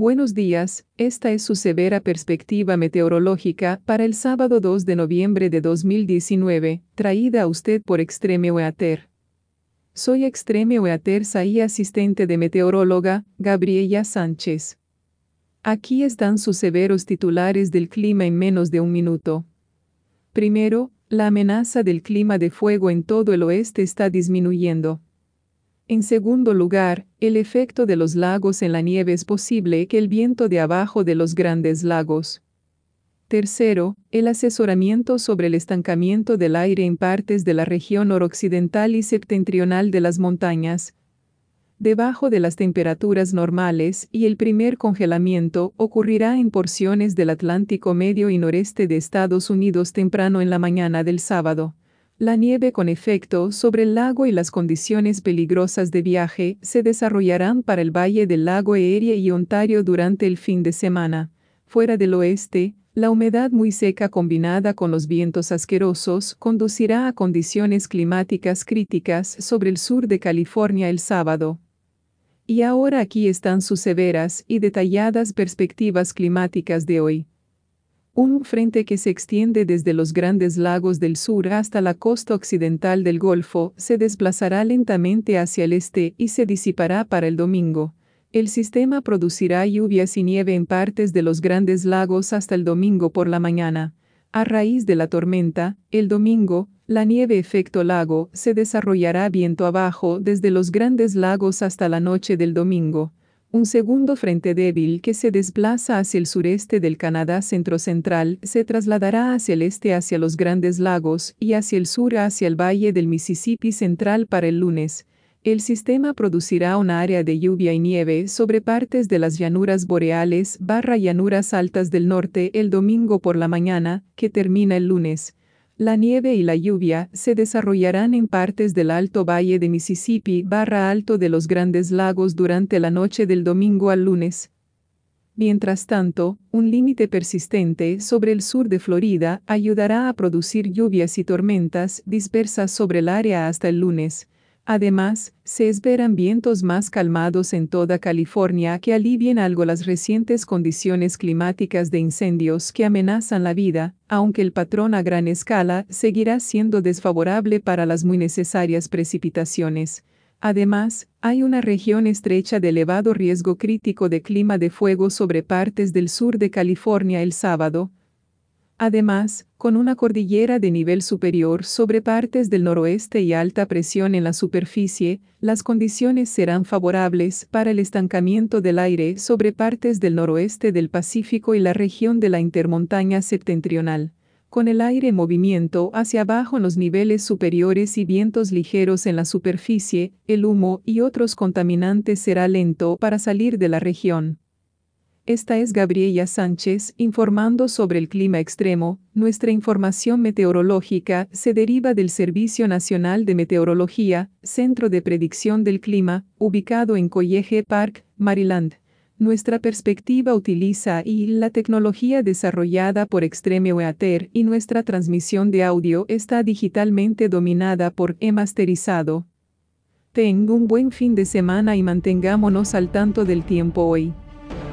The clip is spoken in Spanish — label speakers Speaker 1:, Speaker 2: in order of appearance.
Speaker 1: Buenos días, esta es su severa perspectiva meteorológica para el sábado 2 de noviembre de 2019, traída a usted por Extreme Weather. Soy Extreme Weather y asistente de meteoróloga, Gabriela Sánchez. Aquí están sus severos titulares del clima en menos de un minuto. Primero, la amenaza del clima de fuego en todo el oeste está disminuyendo. En segundo lugar, el efecto de los lagos en la nieve es posible que el viento de abajo de los grandes lagos. Tercero, el asesoramiento sobre el estancamiento del aire en partes de la región noroccidental y septentrional de las montañas, debajo de las temperaturas normales y el primer congelamiento ocurrirá en porciones del Atlántico medio y noreste de Estados Unidos temprano en la mañana del sábado. La nieve con efecto sobre el lago y las condiciones peligrosas de viaje se desarrollarán para el Valle del Lago Erie y Ontario durante el fin de semana. Fuera del oeste, la humedad muy seca combinada con los vientos asquerosos conducirá a condiciones climáticas críticas sobre el sur de California el sábado. Y ahora aquí están sus severas y detalladas perspectivas climáticas de hoy. Un frente que se extiende desde los grandes lagos del sur hasta la costa occidental del Golfo se desplazará lentamente hacia el este y se disipará para el domingo. El sistema producirá lluvias y nieve en partes de los grandes lagos hasta el domingo por la mañana. A raíz de la tormenta, el domingo, la nieve efecto lago se desarrollará viento abajo desde los grandes lagos hasta la noche del domingo. Un segundo frente débil que se desplaza hacia el sureste del Canadá centro-central se trasladará hacia el este hacia los Grandes Lagos y hacia el sur hacia el Valle del Mississippi central para el lunes. El sistema producirá un área de lluvia y nieve sobre partes de las llanuras boreales barra llanuras altas del norte el domingo por la mañana, que termina el lunes. La nieve y la lluvia se desarrollarán en partes del Alto Valle de Mississippi barra alto de los Grandes Lagos durante la noche del domingo al lunes. Mientras tanto, un límite persistente sobre el sur de Florida ayudará a producir lluvias y tormentas dispersas sobre el área hasta el lunes. Además, se esperan vientos más calmados en toda California que alivien algo las recientes condiciones climáticas de incendios que amenazan la vida, aunque el patrón a gran escala seguirá siendo desfavorable para las muy necesarias precipitaciones. Además, hay una región estrecha de elevado riesgo crítico de clima de fuego sobre partes del sur de California el sábado, Además, con una cordillera de nivel superior sobre partes del noroeste y alta presión en la superficie, las condiciones serán favorables para el estancamiento del aire sobre partes del noroeste del Pacífico y la región de la intermontaña septentrional. Con el aire en movimiento hacia abajo en los niveles superiores y vientos ligeros en la superficie, el humo y otros contaminantes será lento para salir de la región. Esta es Gabriela Sánchez informando sobre el clima extremo. Nuestra información meteorológica se deriva del Servicio Nacional de Meteorología, Centro de Predicción del Clima, ubicado en College Park, Maryland. Nuestra perspectiva utiliza y la tecnología desarrollada por Extreme Weather y nuestra transmisión de audio está digitalmente dominada por e-masterizado. Tenga un buen fin de semana y mantengámonos al tanto del tiempo hoy.